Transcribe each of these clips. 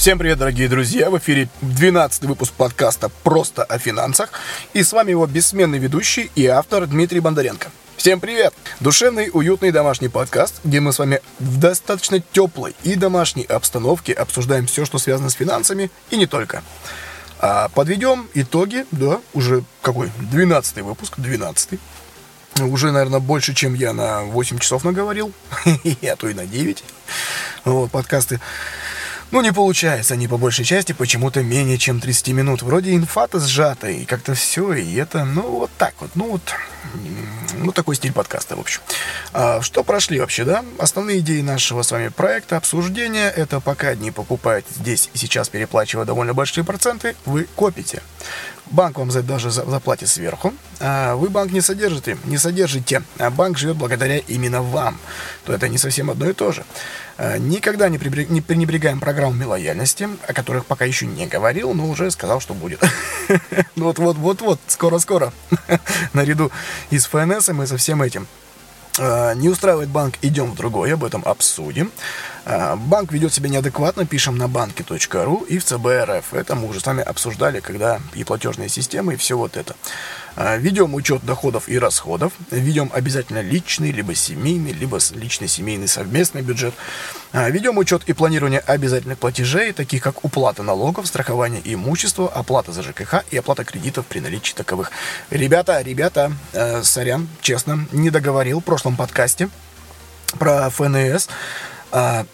Всем привет, дорогие друзья! В эфире 12 выпуск подкаста «Просто о финансах». И с вами его бессменный ведущий и автор Дмитрий Бондаренко. Всем привет! Душевный, уютный домашний подкаст, где мы с вами в достаточно теплой и домашней обстановке обсуждаем все, что связано с финансами и не только. А подведем итоги, да, уже какой? 12 выпуск, 12 уже, наверное, больше, чем я на 8 часов наговорил, а то и на 9. Вот, подкасты ну, не получается они по большей части почему-то менее чем 30 минут. Вроде инфата сжата, и как-то все, и это, ну, вот так вот. Ну, вот, ну, такой стиль подкаста, в общем. А, что прошли вообще, да? Основные идеи нашего с вами проекта, обсуждения, это пока не покупаете здесь и сейчас, переплачивая довольно большие проценты, вы копите. Банк вам за даже заплатит сверху. А вы банк не содержите, не содержите, а банк живет благодаря именно вам. То это не совсем одно и то же. А, никогда не, не пренебрегаем программами лояльности, о которых пока еще не говорил, но уже сказал, что будет. Вот-вот-вот-вот, скоро-скоро. Наряду и с ФНС и со всем этим. Не устраивает банк, идем в другой, об этом обсудим. А, банк ведет себя неадекватно, пишем на банке.ру и в ЦБРФ. Это мы уже с вами обсуждали, когда и платежные системы, и все вот это. А, ведем учет доходов и расходов. Ведем обязательно личный, либо семейный, либо личный, семейный, совместный бюджет. А, ведем учет и планирование обязательных платежей, таких как уплата налогов, страхование имущества, оплата за ЖКХ и оплата кредитов при наличии таковых. Ребята, ребята, э, сорян, честно, не договорил в прошлом подкасте про ФНС. А,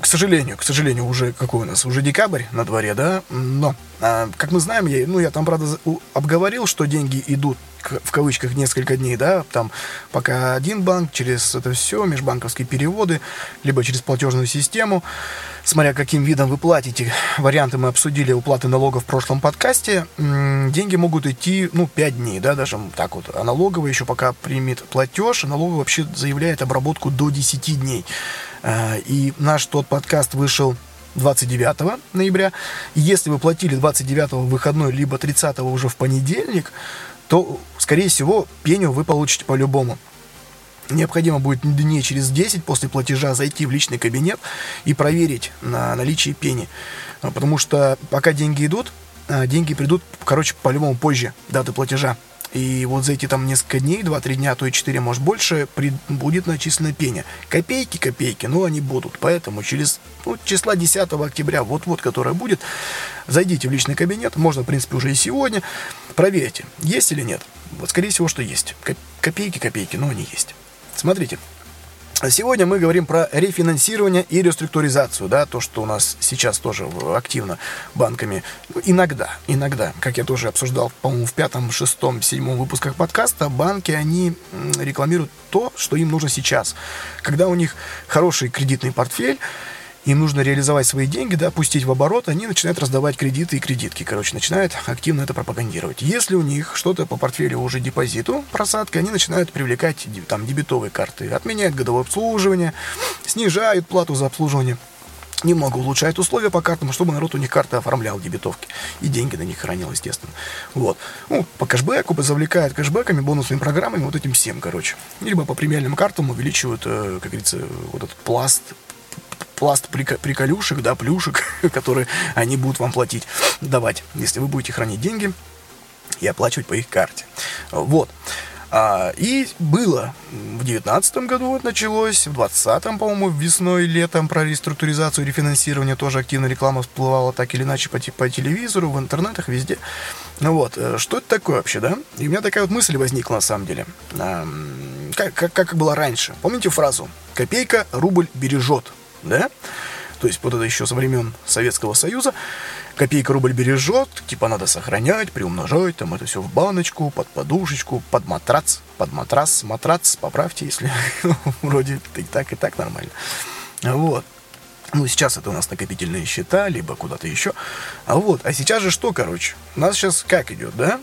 к сожалению, к сожалению, уже какой у нас? Уже декабрь на дворе, да? Но, а, как мы знаем, я, ну, я там, правда, обговорил, что деньги идут в кавычках несколько дней, да, там пока один банк, через это все, межбанковские переводы, либо через платежную систему, смотря каким видом вы платите. Варианты мы обсудили уплаты налогов в прошлом подкасте. Деньги могут идти, ну, 5 дней, да, даже так вот. А налоговый еще пока примет платеж, а налоговый вообще заявляет обработку до 10 дней. А, и наш тот подкаст вышел 29 ноября. Если вы платили 29 в выходной, либо 30 уже в понедельник, то, скорее всего, пеню вы получите по-любому. Необходимо будет дней через 10 после платежа зайти в личный кабинет и проверить на наличие пени. Потому что пока деньги идут, а, деньги придут, короче, по-любому позже даты платежа. И вот за эти там несколько дней, 2-3 дня, а то и 4, может больше, при, будет начислена пеня. Копейки, копейки, но они будут. Поэтому через ну, числа 10 октября, вот-вот, которая будет, зайдите в личный кабинет, можно, в принципе, уже и сегодня, проверьте, есть или нет. Вот, скорее всего, что есть. Копейки, копейки, но они есть. Смотрите, Сегодня мы говорим про рефинансирование и реструктуризацию, да, то, что у нас сейчас тоже активно банками. Иногда, иногда, как я тоже обсуждал, по-моему, в пятом, шестом, седьмом выпусках подкаста, банки, они рекламируют то, что им нужно сейчас. Когда у них хороший кредитный портфель, им нужно реализовать свои деньги, да, пустить в оборот, они начинают раздавать кредиты и кредитки, короче, начинают активно это пропагандировать. Если у них что-то по портфелю уже депозиту, просадка, они начинают привлекать там дебетовые карты, отменяют годовое обслуживание, снижают плату за обслуживание немного улучшают условия по картам, чтобы народ у них карты оформлял дебетовки. И деньги на них хранил, естественно. Вот. Ну, по кэшбэку, завлекают кэшбэками, бонусными программами, вот этим всем, короче. Либо по премиальным картам увеличивают, э, как говорится, вот этот пласт пласт приколюшек, да, плюшек, которые они будут вам платить, давать, если вы будете хранить деньги и оплачивать по их карте. Вот. А, и было в девятнадцатом году вот началось, в двадцатом, по-моему, весной, летом про реструктуризацию, рефинансирование тоже активно реклама всплывала так или иначе по, по телевизору, в интернетах, везде. Ну вот, э, что это такое вообще, да? И у меня такая вот мысль возникла на самом деле. А, как, как, как было раньше. Помните фразу «Копейка рубль бережет»? Да? То есть вот это еще со времен Советского Союза. Копейка рубль бережет, типа надо сохранять, приумножать, там это все в баночку, под подушечку, под матрац, под матрас, матрац, поправьте, если вроде и так, и так нормально. Вот. Ну, сейчас это у нас накопительные счета, либо куда-то еще. А вот, а сейчас же что, короче? У нас сейчас как идет, да?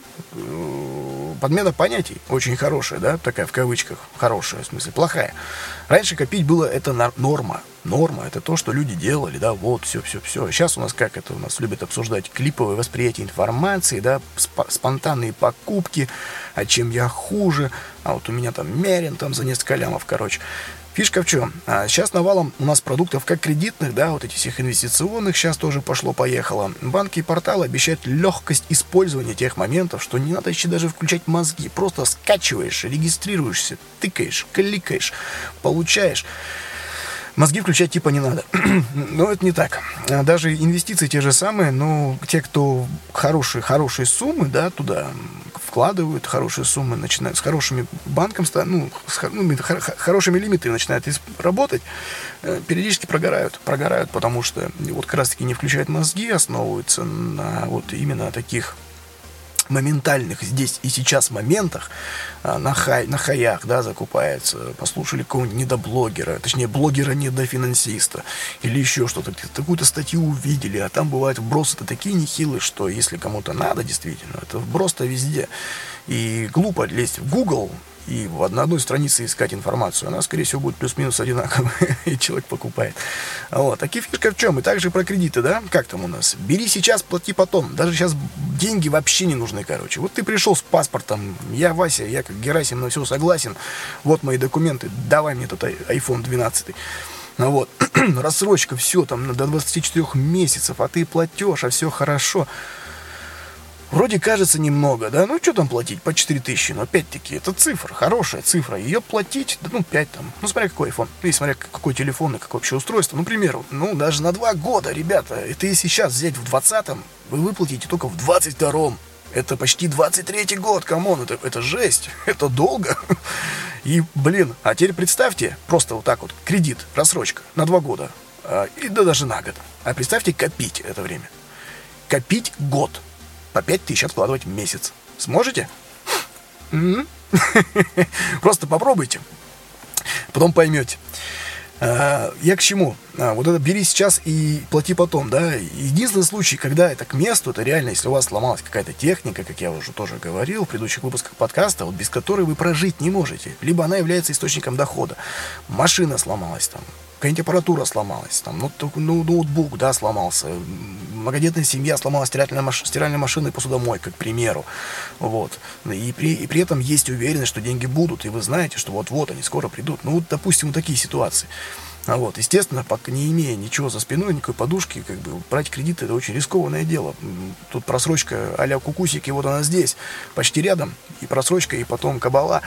подмена понятий очень хорошая, да, такая в кавычках, хорошая, в смысле, плохая. Раньше копить было это норма, норма, это то, что люди делали, да, вот, все, все, все. Сейчас у нас как это, у нас любят обсуждать клиповое восприятие информации, да, сп- спонтанные покупки, а чем я хуже, а вот у меня там мерен там за несколько лямов, короче. Фишка в чем? А сейчас навалом у нас продуктов как кредитных, да, вот этих всех инвестиционных сейчас тоже пошло-поехало. Банки и порталы обещают легкость использования тех моментов, что не надо еще даже включать мозги. Просто скачиваешь, регистрируешься, тыкаешь, кликаешь, получаешь. Мозги включать типа не надо. но это не так. Даже инвестиции те же самые, но те, кто хорошие, хорошие суммы, да, туда вкладывают хорошие суммы, начинают с хорошими банком, ну, с ну, хорошими лимитами начинают работать, э, периодически прогорают. Прогорают, потому что вот как раз-таки не включают мозги, основываются на вот именно таких моментальных здесь и сейчас моментах а, на, хай, на хаях, да, закупается, послушали какого-нибудь недоблогера, точнее, блогера недофинансиста или еще что-то, какую-то статью увидели, а там бывают вбросы-то такие нехилые, что если кому-то надо, действительно, это вброс-то везде. И глупо лезть в Google и в одной странице искать информацию, она, скорее всего, будет плюс-минус одинаковая, и человек покупает. Вот. Такие фишка в чем? И также про кредиты, да? Как там у нас? Бери сейчас, плати потом. Даже сейчас деньги вообще не нужны, короче. Вот ты пришел с паспортом, я Вася, я как Герасим на все согласен, вот мои документы, давай мне этот iPhone 12. Ну вот, рассрочка, все там до 24 месяцев, а ты платеж, а все хорошо. Вроде кажется немного, да? Ну, что там платить по 4 тысячи? Но опять-таки, это цифра, хорошая цифра. Ее платить, да, ну, 5 там. Ну, смотря какой iPhone. Ну, и смотря какой телефон и какое вообще устройство. Ну, к примеру, ну, даже на 2 года, ребята. Это если сейчас взять в 20-м, вы выплатите только в 22-м. Это почти 23-й год, come on, это, это жесть, это долго. И, блин, а теперь представьте, просто вот так вот, кредит, рассрочка на 2 года, а, и да даже на год. А представьте, копить это время. Копить год – по 5 тысяч откладывать в месяц. Сможете? Просто попробуйте. Потом поймете. А, я к чему? А, вот это бери сейчас и плати потом, да. Единственный случай, когда это к месту, это реально, если у вас сломалась какая-то техника, как я уже тоже говорил в предыдущих выпусках подкаста, вот без которой вы прожить не можете. Либо она является источником дохода. Машина сломалась там, какая-нибудь аппаратура сломалась, там, ну, ну, ноутбук, да, сломался, многодетная семья сломала стиральная, маш... стиральная машина и посудомойка, к примеру, вот, и при, и при этом есть уверенность, что деньги будут, и вы знаете, что вот-вот они скоро придут, ну, вот, допустим, вот такие ситуации, а вот, естественно, пока не имея ничего за спиной, никакой подушки, как бы брать кредит это очень рискованное дело. Тут просрочка а-ля кукусики, вот она здесь, почти рядом, и просрочка, и потом кабала.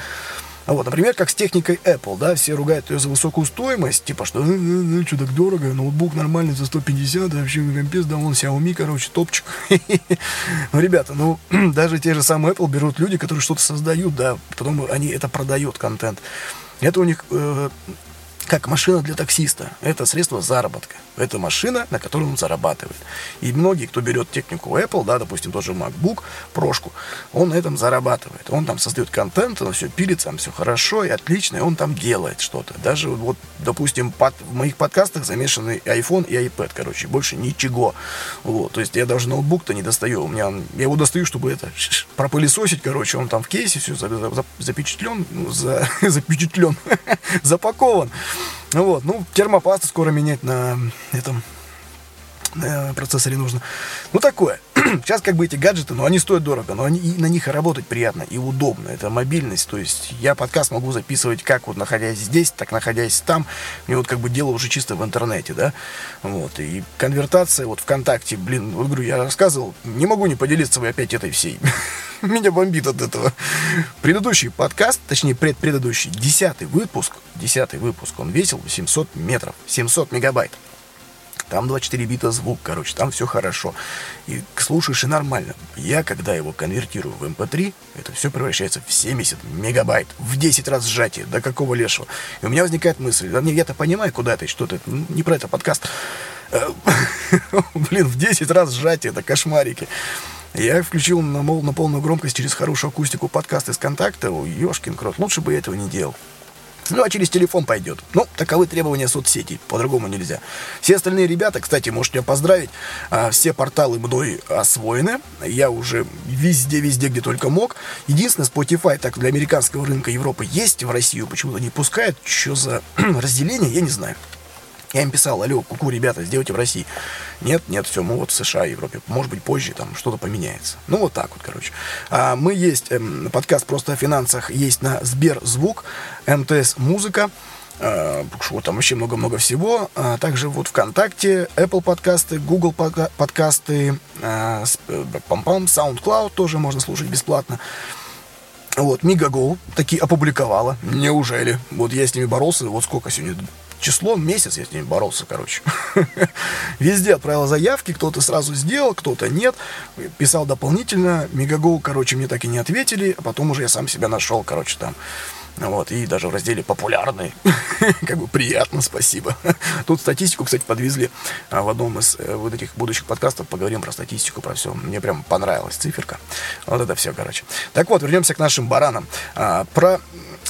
Вот, например, как с техникой Apple, да, все ругают ее за высокую стоимость, типа, что, э, э, э, что так дорого, ноутбук нормальный за 150, а вообще компес, да, вон Xiaomi, короче, топчик. Ну, ребята, ну, даже те же самые Apple берут люди, которые что-то создают, да, потом они это продают, контент. Это у них э, как машина для таксиста. Это средство заработка. Это машина, на которой он зарабатывает. И многие, кто берет технику Apple, да, допустим, тоже MacBook, прошку, он на этом зарабатывает. Он там создает контент, он все пилится, там все хорошо и отлично, и он там делает что-то. Даже вот, допустим, под, в моих подкастах замешаны iPhone и iPad, короче, больше ничего. Вот, то есть я даже ноутбук-то не достаю. У меня, я его достаю, чтобы это, пропылесосить, короче, он там в кейсе все запечатлен, ну, за, запечатлен, запакован. Вот, ну, термопасту скоро менять на этом на процессоре нужно. Ну, такое. Сейчас как бы эти гаджеты, ну, они стоят дорого, но они, и на них работать приятно и удобно. Это мобильность. То есть я подкаст могу записывать как вот находясь здесь, так находясь там. И вот как бы дело уже чисто в интернете, да. Вот. И конвертация вот ВКонтакте, блин, вот говорю, я рассказывал, не могу не поделиться вы опять этой всей. Меня бомбит от этого. Предыдущий подкаст, точнее предпредыдущий, десятый выпуск, десятый выпуск, он весил 700 метров, 700 мегабайт. Там 24 бита звук, короче, там все хорошо. И слушаешь и нормально. Я, когда его конвертирую в MP3, эм это все превращается в 70 мегабайт, в 10 раз сжатие. До какого лешего? И у меня возникает мысль, да я-то понимаю, куда это, что-то, не про это подкаст. Э, блин, в 10 раз сжатие, это кошмарики. Я включил на, на полную громкость через хорошую акустику подкаст из контакта. Ёшкин крот, лучше бы я этого не делал. Ну, а через телефон пойдет. Ну, таковы требования соцсетей. По-другому нельзя. Все остальные ребята, кстати, можете меня поздравить. А, все порталы мной освоены. Я уже везде-везде, где только мог. Единственное, Spotify так для американского рынка Европы есть, в Россию почему-то не пускают. Что за разделение, я не знаю. Я им писал, алло, куку, ребята, сделайте в России. Нет, нет, все, мы вот в США, Европе. Может быть, позже там что-то поменяется. Ну, вот так вот, короче. А, мы есть, эм, подкаст «Просто о финансах» есть на Сберзвук, МТС Музыка. А, вот там вообще много-много всего. А, также вот ВКонтакте, Apple подкасты, Google подкасты, а, Пам-Пам, SoundCloud тоже можно слушать бесплатно. Вот, Мегаго такие опубликовала. Неужели? Вот я с ними боролся, вот сколько сегодня число, месяц я с ними боролся, короче. Везде отправил заявки, кто-то сразу сделал, кто-то нет. Писал дополнительно. Мегаго, короче, мне так и не ответили. А потом уже я сам себя нашел, короче, там. Вот, и даже в разделе популярный. как бы приятно, спасибо. Тут статистику, кстати, подвезли а, в одном из э, вот этих будущих подкастов. Поговорим про статистику, про все. Мне прям понравилась циферка. Вот это все, короче. Так вот, вернемся к нашим баранам. А, про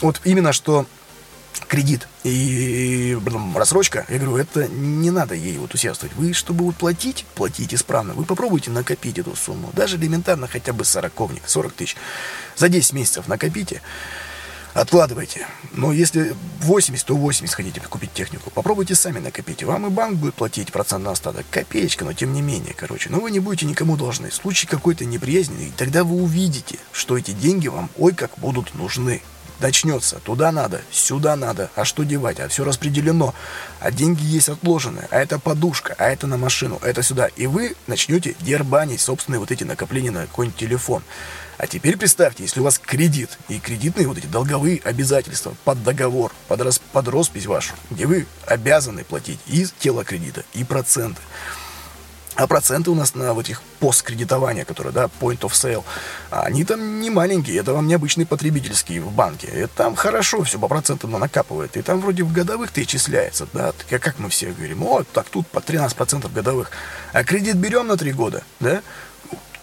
вот именно что кредит и блин, рассрочка, я говорю, это не надо ей вот усердствовать. Вы, чтобы вот платить, платить исправно, вы попробуйте накопить эту сумму. Даже элементарно хотя бы сороковник, 40 тысяч. За 10 месяцев накопите, откладывайте. Но если 80, то 80 хотите купить технику, попробуйте сами накопить. Вам и банк будет платить процент на остаток. Копеечка, но тем не менее, короче. Но вы не будете никому должны. В случае какой-то неприязни, тогда вы увидите, что эти деньги вам ой как будут нужны начнется. Туда надо, сюда надо. А что девать? А все распределено. А деньги есть отложенные. А это подушка, а это на машину, а это сюда. И вы начнете дербанить собственные вот эти накопления на какой-нибудь телефон. А теперь представьте, если у вас кредит и кредитные вот эти долговые обязательства под договор, под, рас, под роспись вашу, где вы обязаны платить и тело кредита, и проценты. А проценты у нас на вот этих посткредитования, которые, да, point of sale, они там не маленькие, это вам необычный потребительский в банке. И там хорошо все по процентам накапывает. И там вроде в годовых-то и числяется, да. Как мы все говорим, о, так тут по 13% годовых. А кредит берем на 3 года, да,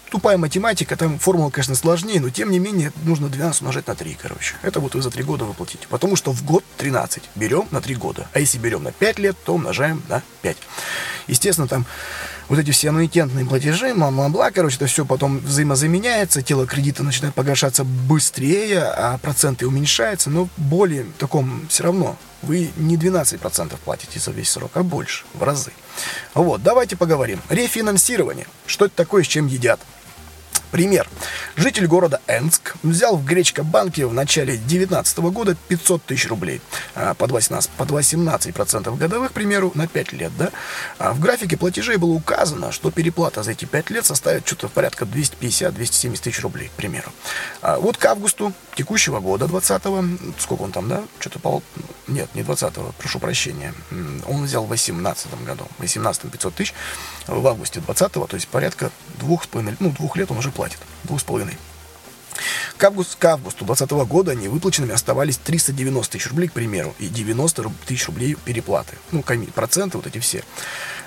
тупая математика, там формула, конечно, сложнее, но тем не менее нужно 12 умножать на 3, короче. Это вот вы за 3 года выплатите. Потому что в год 13 берем на 3 года. А если берем на 5 лет, то умножаем на 5. Естественно, там вот эти все аннуитетные платежи, бла-бла-бла, короче, это все потом взаимозаменяется, тело кредита начинает погашаться быстрее, а проценты уменьшаются, но более таком все равно вы не 12% платите за весь срок, а больше, в разы. Вот, давайте поговорим. Рефинансирование. Что это такое, с чем едят? Пример. Житель города Энск взял в Гречко-банке в начале 2019 года 500 тысяч рублей а, под 18%, под 18% годовых, к примеру, на 5 лет. Да? А в графике платежей было указано, что переплата за эти 5 лет составит что-то порядка 250-270 тысяч рублей, к примеру. А вот к августу текущего года, 20-го, сколько он там, да? Что-то пол... Нет, не 20-го, прошу прощения. Он взял в 18 году. В 18 500 тысяч, в августе 20-го, то есть порядка двух, ну, двух лет он уже платит. Двух с половиной. К, август, к августу 2020 года невыплаченными оставались 390 тысяч рублей, к примеру, и 90 тысяч рублей переплаты. Ну, проценты вот эти все.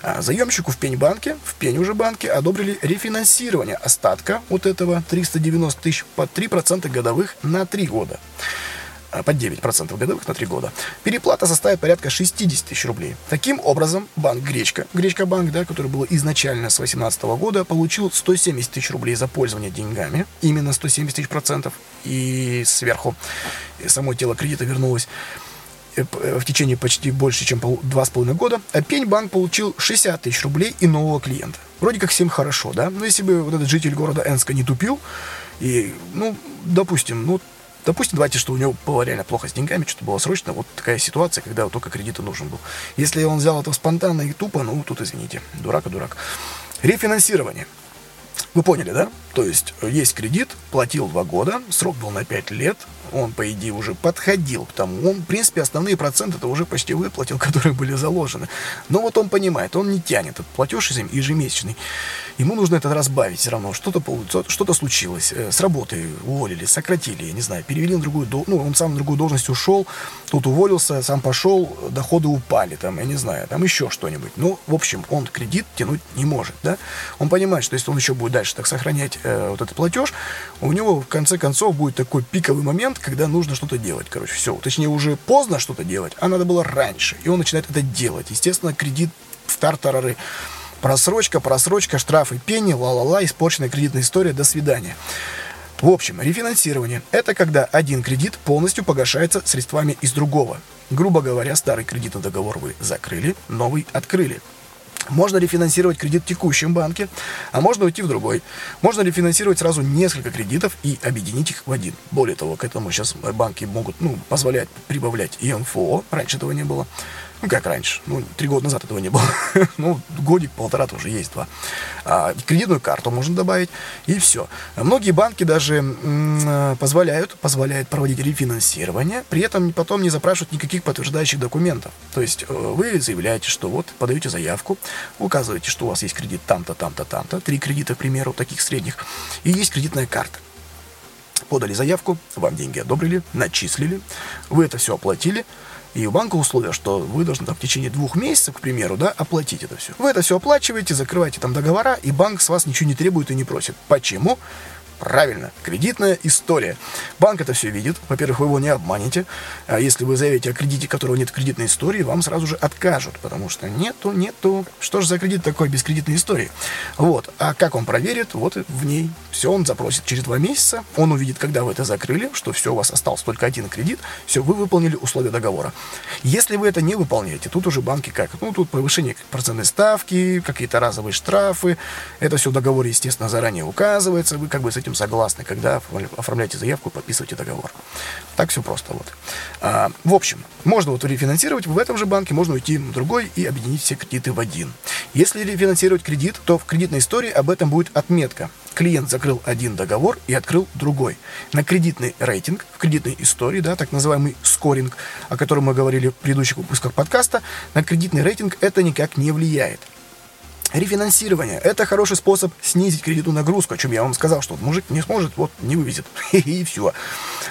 А заемщику в Пеньбанке, в Пень уже банке, одобрили рефинансирование остатка вот этого 390 тысяч под 3% годовых на 3 года. А, под 9% годовых на 3 года. Переплата составит порядка 60 тысяч рублей. Таким образом, банк Гречка, Гречка банк, да, который был изначально с 2018 года, получил 170 тысяч рублей за пользование деньгами, именно 170 тысяч процентов, и сверху само тело кредита вернулось э, э, в течение почти больше, чем два с половиной года, а Пеньбанк получил 60 тысяч рублей и нового клиента. Вроде как всем хорошо, да? Но если бы вот этот житель города Энска не тупил, и, ну, допустим, ну, Допустим, давайте, что у него было реально плохо с деньгами, что-то было срочно, вот такая ситуация, когда вот только кредит нужен был. Если он взял это спонтанно и тупо, ну, тут, извините, дурак и дурак. Рефинансирование. Вы поняли, да? То есть есть кредит, платил два года, срок был на 5 лет, он, по идее, уже подходил к тому. Он, в принципе, основные проценты это уже почти выплатил, которые были заложены. Но вот он понимает, он не тянет этот платеж ежемесячный. Ему нужно это разбавить все равно. Что-то что случилось. Э, с работы уволили, сократили, я не знаю, перевели на другую должность. Ну, он сам на другую должность ушел, тут уволился, сам пошел, доходы упали, там, я не знаю, там еще что-нибудь. Ну, в общем, он кредит тянуть не может, да? Он понимает, что если он еще будет дальше так сохранять э, вот этот платеж, у него в конце концов будет такой пиковый момент, когда нужно что-то делать. Короче, все. Точнее, уже поздно что-то делать, а надо было раньше. И он начинает это делать. Естественно, кредит в тартарары. Просрочка, просрочка, штрафы, пени, ла-ла-ла, испорченная кредитная история, до свидания. В общем, рефинансирование – это когда один кредит полностью погашается средствами из другого. Грубо говоря, старый кредитный договор вы закрыли, новый открыли. Можно рефинансировать кредит в текущем банке, а можно уйти в другой. Можно рефинансировать сразу несколько кредитов и объединить их в один. Более того, к этому сейчас банки могут ну, позволять прибавлять и НФО, раньше этого не было. Ну, как раньше. Ну, три года назад этого не было. ну, годик, полтора тоже есть два. А, кредитную карту можно добавить, и все. Многие банки даже м- позволяют, позволяют проводить рефинансирование, при этом потом не запрашивают никаких подтверждающих документов. То есть э, вы заявляете, что вот подаете заявку, указываете, что у вас есть кредит там-то, там-то, там-то, три кредита, к примеру, таких средних, и есть кредитная карта подали заявку, вам деньги одобрили, начислили, вы это все оплатили, и у банка условия, что вы должны там, в течение двух месяцев, к примеру, да, оплатить это все. Вы это все оплачиваете, закрываете там договора, и банк с вас ничего не требует и не просит. Почему? Правильно, кредитная история. Банк это все видит. Во-первых, вы его не обманете. А если вы заявите о кредите, которого нет кредитной истории, вам сразу же откажут, потому что нету, нету. Что же за кредит такой без кредитной истории? Вот. А как он проверит? Вот в ней. Все он запросит через два месяца. Он увидит, когда вы это закрыли, что все, у вас остался только один кредит. Все, вы выполнили условия договора. Если вы это не выполняете, тут уже банки как? Ну, тут повышение процентной ставки, какие-то разовые штрафы. Это все в договоре, естественно, заранее указывается. Вы как бы с этим этим согласны, когда оформляете заявку подписываете договор. Так все просто. Вот. А, в общем, можно вот рефинансировать в этом же банке, можно уйти в другой и объединить все кредиты в один. Если рефинансировать кредит, то в кредитной истории об этом будет отметка. Клиент закрыл один договор и открыл другой. На кредитный рейтинг, в кредитной истории, да, так называемый скоринг, о котором мы говорили в предыдущих выпусках подкаста, на кредитный рейтинг это никак не влияет. Рефинансирование – это хороший способ снизить кредитную нагрузку, о чем я вам сказал, что мужик не сможет, вот не вывезет. И все.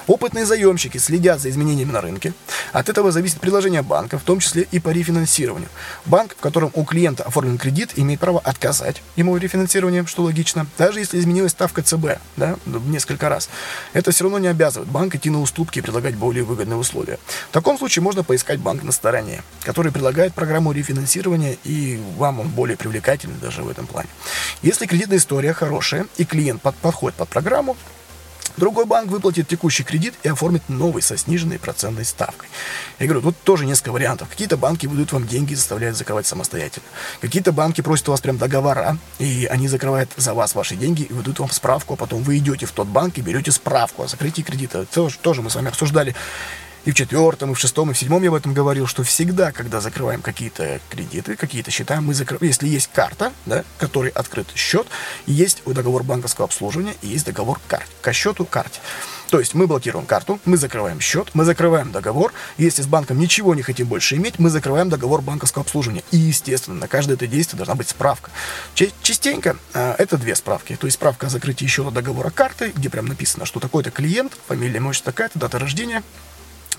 Опытные заемщики следят за изменениями на рынке. От этого зависит предложение банка, в том числе и по рефинансированию. Банк, в котором у клиента оформлен кредит, имеет право отказать ему рефинансировании, что логично, даже если изменилась ставка ЦБ да, несколько раз. Это все равно не обязывает банк идти на уступки и предлагать более выгодные условия. В таком случае можно поискать банк на стороне, который предлагает программу рефинансирования, и вам он более привлекательный привлекательны даже в этом плане. Если кредитная история хорошая и клиент под, подходит под программу, Другой банк выплатит текущий кредит и оформит новый со сниженной процентной ставкой. Я говорю, тут тоже несколько вариантов. Какие-то банки выдают вам деньги и заставляют закрывать самостоятельно. Какие-то банки просят у вас прям договора, и они закрывают за вас ваши деньги и выдают вам справку, а потом вы идете в тот банк и берете справку о закрытии кредита. Тоже, тоже мы с вами обсуждали и в четвертом, и в шестом, и в седьмом я об этом говорил, что всегда, когда закрываем какие-то кредиты, какие-то счета, мы закрываем, если есть карта, да, который открыт счет, есть договор банковского обслуживания, и есть договор карт, ко счету карте. То есть мы блокируем карту, мы закрываем счет, мы закрываем договор. Если с банком ничего не хотим больше иметь, мы закрываем договор банковского обслуживания. И, естественно, на каждое это действие должна быть справка. Частенько э, это две справки. То есть справка о закрытии счета договора карты, где прям написано, что такой-то клиент, фамилия, имущество такая-то, дата рождения,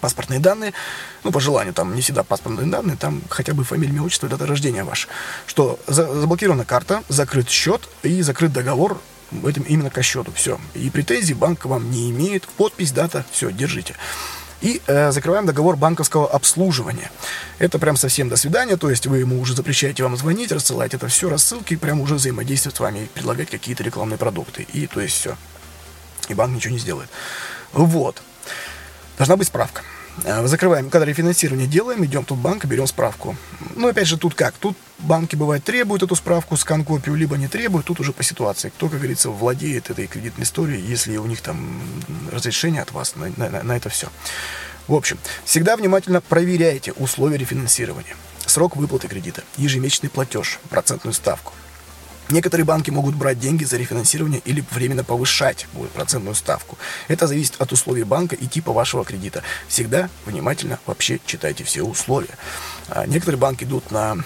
паспортные данные, ну, по желанию, там не всегда паспортные данные, там хотя бы фамилия, имя, отчество, дата рождения ваш, что за, заблокирована карта, закрыт счет и закрыт договор этим именно ко счету, все. И претензий банк вам не имеет, подпись, дата, все, держите. И э, закрываем договор банковского обслуживания. Это прям совсем до свидания, то есть вы ему уже запрещаете вам звонить, рассылать это все, рассылки, прям уже взаимодействовать с вами, предлагать какие-то рекламные продукты. И то есть все. И банк ничего не сделает. Вот. Должна быть справка. Э, закрываем, когда рефинансирование делаем, идем тут в банк и берем справку. Ну, опять же, тут как? Тут банки, бывает, требуют эту справку, скан-копию, либо не требуют, тут уже по ситуации. Кто, как говорится, владеет этой кредитной историей, если у них там разрешение от вас на, на, на это все. В общем, всегда внимательно проверяйте условия рефинансирования. Срок выплаты кредита, ежемесячный платеж, процентную ставку. Некоторые банки могут брать деньги за рефинансирование или временно повышать процентную ставку. Это зависит от условий банка и типа вашего кредита. Всегда внимательно вообще читайте все условия. А некоторые банки идут на,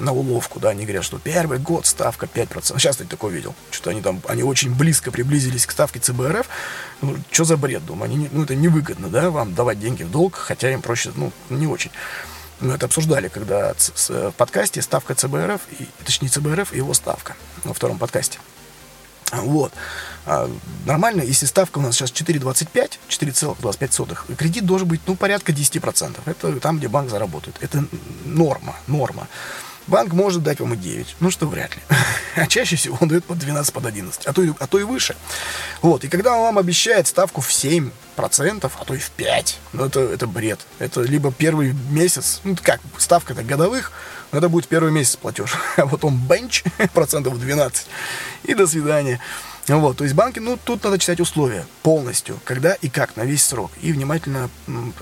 на уловку, да, они говорят, что первый год ставка 5%. Сейчас я такое видел, что они там, они очень близко приблизились к ставке ЦБРФ. Ну, что за бред, думаю, они, ну, это невыгодно, да, вам давать деньги в долг, хотя им проще, ну, не очень. Мы это обсуждали, когда в подкасте ставка ЦБРФ, и, точнее ЦБРФ и его ставка во втором подкасте. Вот. А, нормально, если ставка у нас сейчас 4,25, 4,25, кредит должен быть, ну, порядка 10%. Это там, где банк заработает. Это норма, норма. Банк может дать вам и 9, ну что вряд ли. А чаще всего он дает под 12, под 11, а то, и, а то и выше. Вот, и когда он вам обещает ставку в 7%, а то и в 5%, ну это, это бред. Это либо первый месяц, ну как, ставка-то годовых, но это будет первый месяц платеж, а потом бенч процентов 12, и до свидания. Вот, то есть банки, ну, тут надо читать условия полностью, когда и как, на весь срок. И внимательно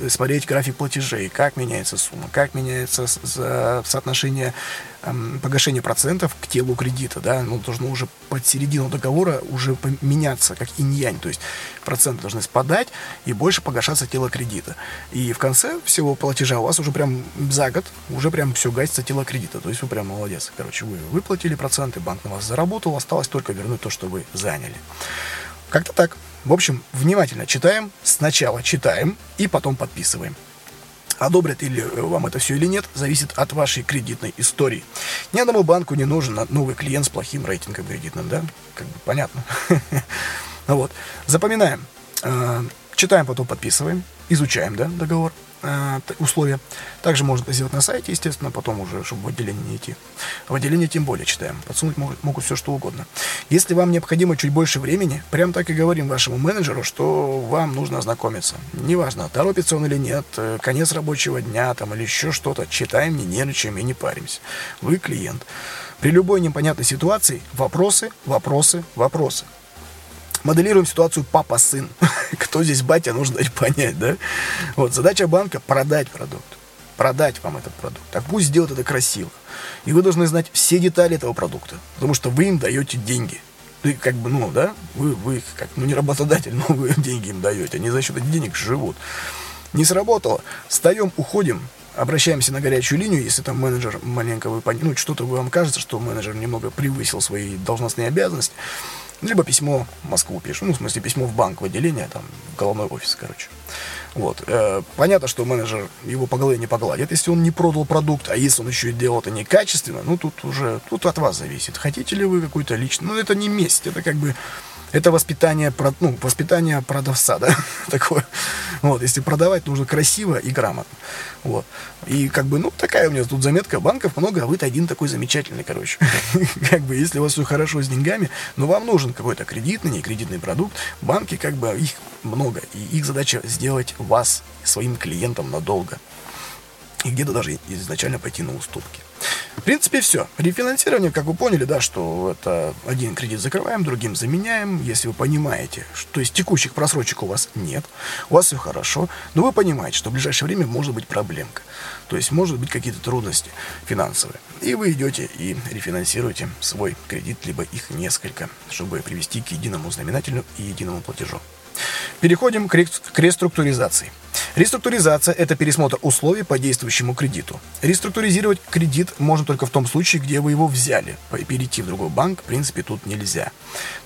смотреть график платежей, как меняется сумма, как меняется соотношение погашение процентов к телу кредита, да, ну, должно уже под середину договора уже поменяться, как инь-янь, то есть проценты должны спадать и больше погашаться тело кредита. И в конце всего платежа у вас уже прям за год уже прям все гасится тело кредита, то есть вы прям молодец. Короче, вы выплатили проценты, банк на вас заработал, осталось только вернуть то, что вы заняли. Как-то так. В общем, внимательно читаем, сначала читаем и потом подписываем. Одобрят ли вам это все или нет, зависит от вашей кредитной истории. Ни одному банку не нужен новый клиент с плохим рейтингом кредитным, да? Как бы понятно. Вот. Запоминаем. Э, читаем, потом подписываем. Изучаем, да, договор. Э, условия. Также можно это сделать на сайте, естественно, потом уже, чтобы в отделение не идти. В отделение тем более читаем. Подсунуть могут, могут все что угодно. Если вам необходимо чуть больше времени, прям так и говорим вашему менеджеру, что вам нужно ознакомиться. Неважно, торопится он или нет, э, конец рабочего дня там или еще что-то. Читаем, не нервничаем и не паримся. Вы клиент. При любой непонятной ситуации вопросы, вопросы, вопросы. Моделируем ситуацию папа-сын. Кто здесь батя, нужно дать понять, да? Вот, задача банка – продать продукт. Продать вам этот продукт. Так пусть сделают это красиво. И вы должны знать все детали этого продукта, потому что вы им даете деньги. Ты как бы, ну, да, вы, вы как, ну, не работодатель, но вы деньги им даете. Они за счет этих денег живут. Не сработало. Встаем, уходим, обращаемся на горячую линию, если там менеджер маленько вы, ну, что-то вам кажется, что менеджер немного превысил свои должностные обязанности, либо письмо в Москву пишем, ну, в смысле, письмо в банк, в отделение, там, в головной офис, короче. Вот. Э, понятно, что менеджер его по голове не погладит, если он не продал продукт, а если он еще и делал это некачественно, ну, тут уже, тут от вас зависит. Хотите ли вы какой-то личный, ну, это не месть, это как бы это воспитание, ну, воспитание продавца, да, такое. Вот, если продавать, нужно красиво и грамотно. Вот. И как бы, ну, такая у меня тут заметка, банков много, а вы-то один такой замечательный, короче. Как бы, если у вас все хорошо с деньгами, но вам нужен какой-то кредитный, не кредитный продукт, банки, как бы, их много, и их задача сделать вас своим клиентом надолго. И где-то даже изначально пойти на уступки. В принципе, все. Рефинансирование, как вы поняли, да, что это один кредит закрываем, другим заменяем. Если вы понимаете, что то есть текущих просрочек у вас нет, у вас все хорошо, но вы понимаете, что в ближайшее время может быть проблемка. То есть может быть какие-то трудности финансовые. И вы идете и рефинансируете свой кредит, либо их несколько, чтобы привести к единому знаменателю и единому платежу. Переходим к реструктуризации. Реструктуризация – это пересмотр условий по действующему кредиту. Реструктуризировать кредит можно только в том случае, где вы его взяли. Перейти в другой банк, в принципе, тут нельзя.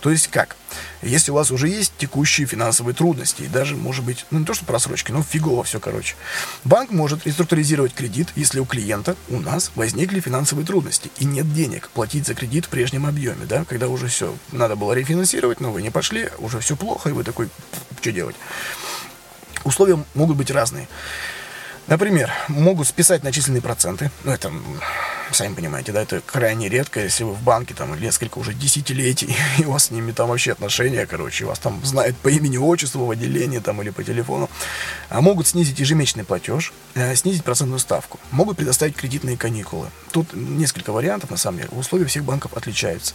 То есть как? Если у вас уже есть текущие финансовые трудности, и даже, может быть, ну не то что просрочки, но фигово все, короче. Банк может реструктуризировать кредит, если у клиента, у нас, возникли финансовые трудности, и нет денег платить за кредит в прежнем объеме, да, когда уже все, надо было рефинансировать, но вы не пошли, уже все плохо, и вы такой, что делать? Условия могут быть разные. Например, могут списать начисленные проценты. Ну, это, сами понимаете, да, это крайне редко, если вы в банке там несколько уже десятилетий, и у вас с ними там вообще отношения, короче, вас там знают по имени, отчеству в отделении там или по телефону. А могут снизить ежемесячный платеж, э, снизить процентную ставку. Могут предоставить кредитные каникулы. Тут несколько вариантов, на самом деле. Условия всех банков отличаются.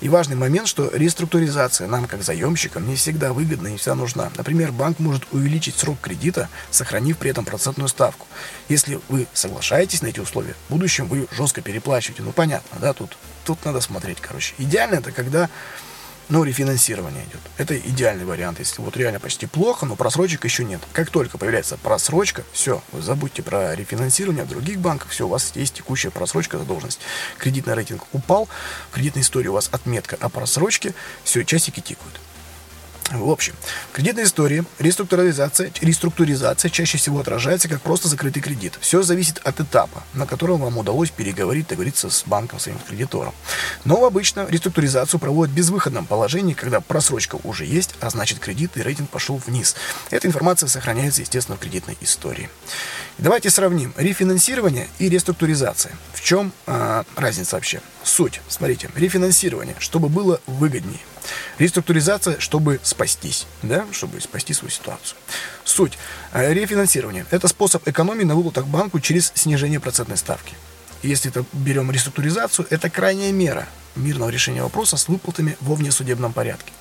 И важный момент, что реструктуризация нам, как заемщикам, не всегда выгодна и не всегда нужна. Например, банк может увеличить срок кредита, сохранив при этом процентную ставку. Если вы соглашаетесь на эти условия, в будущем вы жестко переплачиваете. Ну, понятно, да, тут, тут надо смотреть, короче. Идеально это когда но рефинансирование идет. Это идеальный вариант, если вот реально почти плохо, но просрочек еще нет. Как только появляется просрочка, все, вы забудьте про рефинансирование в других банках, все, у вас есть текущая просрочка, задолженность. Кредитный рейтинг упал, в кредитной истории у вас отметка о просрочке, все, часики тикают. В общем, в кредитной истории реструктуризация, реструктуризация чаще всего отражается как просто закрытый кредит. Все зависит от этапа, на котором вам удалось переговорить, договориться с банком, своим кредитором. Но обычно реструктуризацию проводят в безвыходном положении, когда просрочка уже есть, а значит кредит и рейтинг пошел вниз. Эта информация сохраняется, естественно, в кредитной истории. Давайте сравним рефинансирование и реструктуризация. В чем э, разница вообще? Суть. Смотрите, рефинансирование, чтобы было выгоднее. Реструктуризация, чтобы спастись, да, чтобы спасти свою ситуацию. Суть. Э, рефинансирование – это способ экономии на выплатах банку через снижение процентной ставки. Если это берем реструктуризацию, это крайняя мера мирного решения вопроса с выплатами во внесудебном порядке.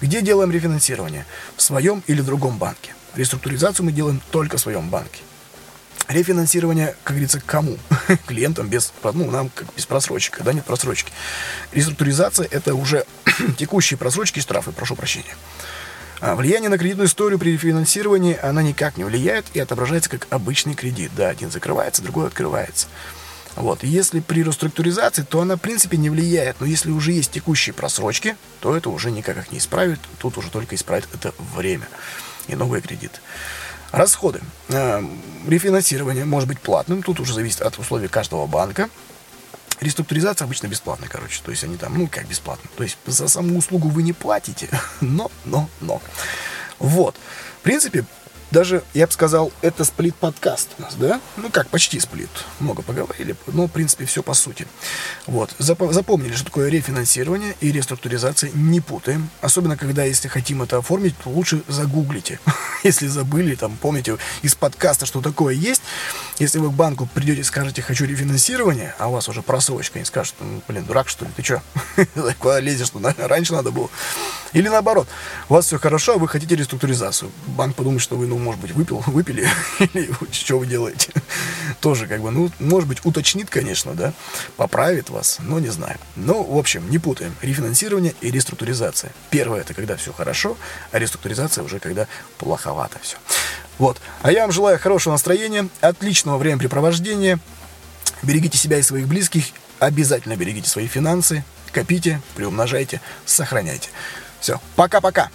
Где делаем рефинансирование? В своем или другом банке. Реструктуризацию мы делаем только в своем банке. Рефинансирование, как говорится, кому? Клиентам без, ну, нам как без просрочек, когда нет просрочки. Реструктуризация – это уже текущие просрочки и штрафы, прошу прощения. А влияние на кредитную историю при рефинансировании, она никак не влияет и отображается как обычный кредит. Да, один закрывается, другой открывается. Вот. Если при реструктуризации, то она, в принципе, не влияет. Но если уже есть текущие просрочки, то это уже никак их не исправит. Тут уже только исправит это время и новый кредит. Расходы. Э, рефинансирование может быть платным, тут уже зависит от условий каждого банка. Реструктуризация обычно бесплатная, короче. То есть они там, ну, как бесплатно. То есть за саму услугу вы не платите, но, но, но. Вот. В принципе, даже, я бы сказал, это сплит-подкаст у нас, да? Ну как, почти сплит. Много поговорили, но, в принципе, все по сути. Вот. Запомнили, что такое рефинансирование и реструктуризация. Не путаем. Особенно, когда, если хотим это оформить, то лучше загуглите. если забыли, там, помните, из подкаста, что такое есть. Если вы к банку придете и скажете, хочу рефинансирование, а у вас уже просрочка, они скажут, ну, блин, дурак, что ли, ты что? Куда лезешь? Что раньше надо было. Или наоборот, у вас все хорошо, а вы хотите реструктуризацию. Банк подумает, что вы, ну, может быть, выпил, выпили, или что вы делаете. Тоже, как бы, ну, может быть, уточнит, конечно, да, поправит вас, но не знаю. Ну, в общем, не путаем. Рефинансирование и реструктуризация. Первое, это когда все хорошо, а реструктуризация уже когда плоховато все. Вот. А я вам желаю хорошего настроения, отличного времяпрепровождения. Берегите себя и своих близких. Обязательно берегите свои финансы. Копите, приумножайте, сохраняйте. Все. Пока-пока.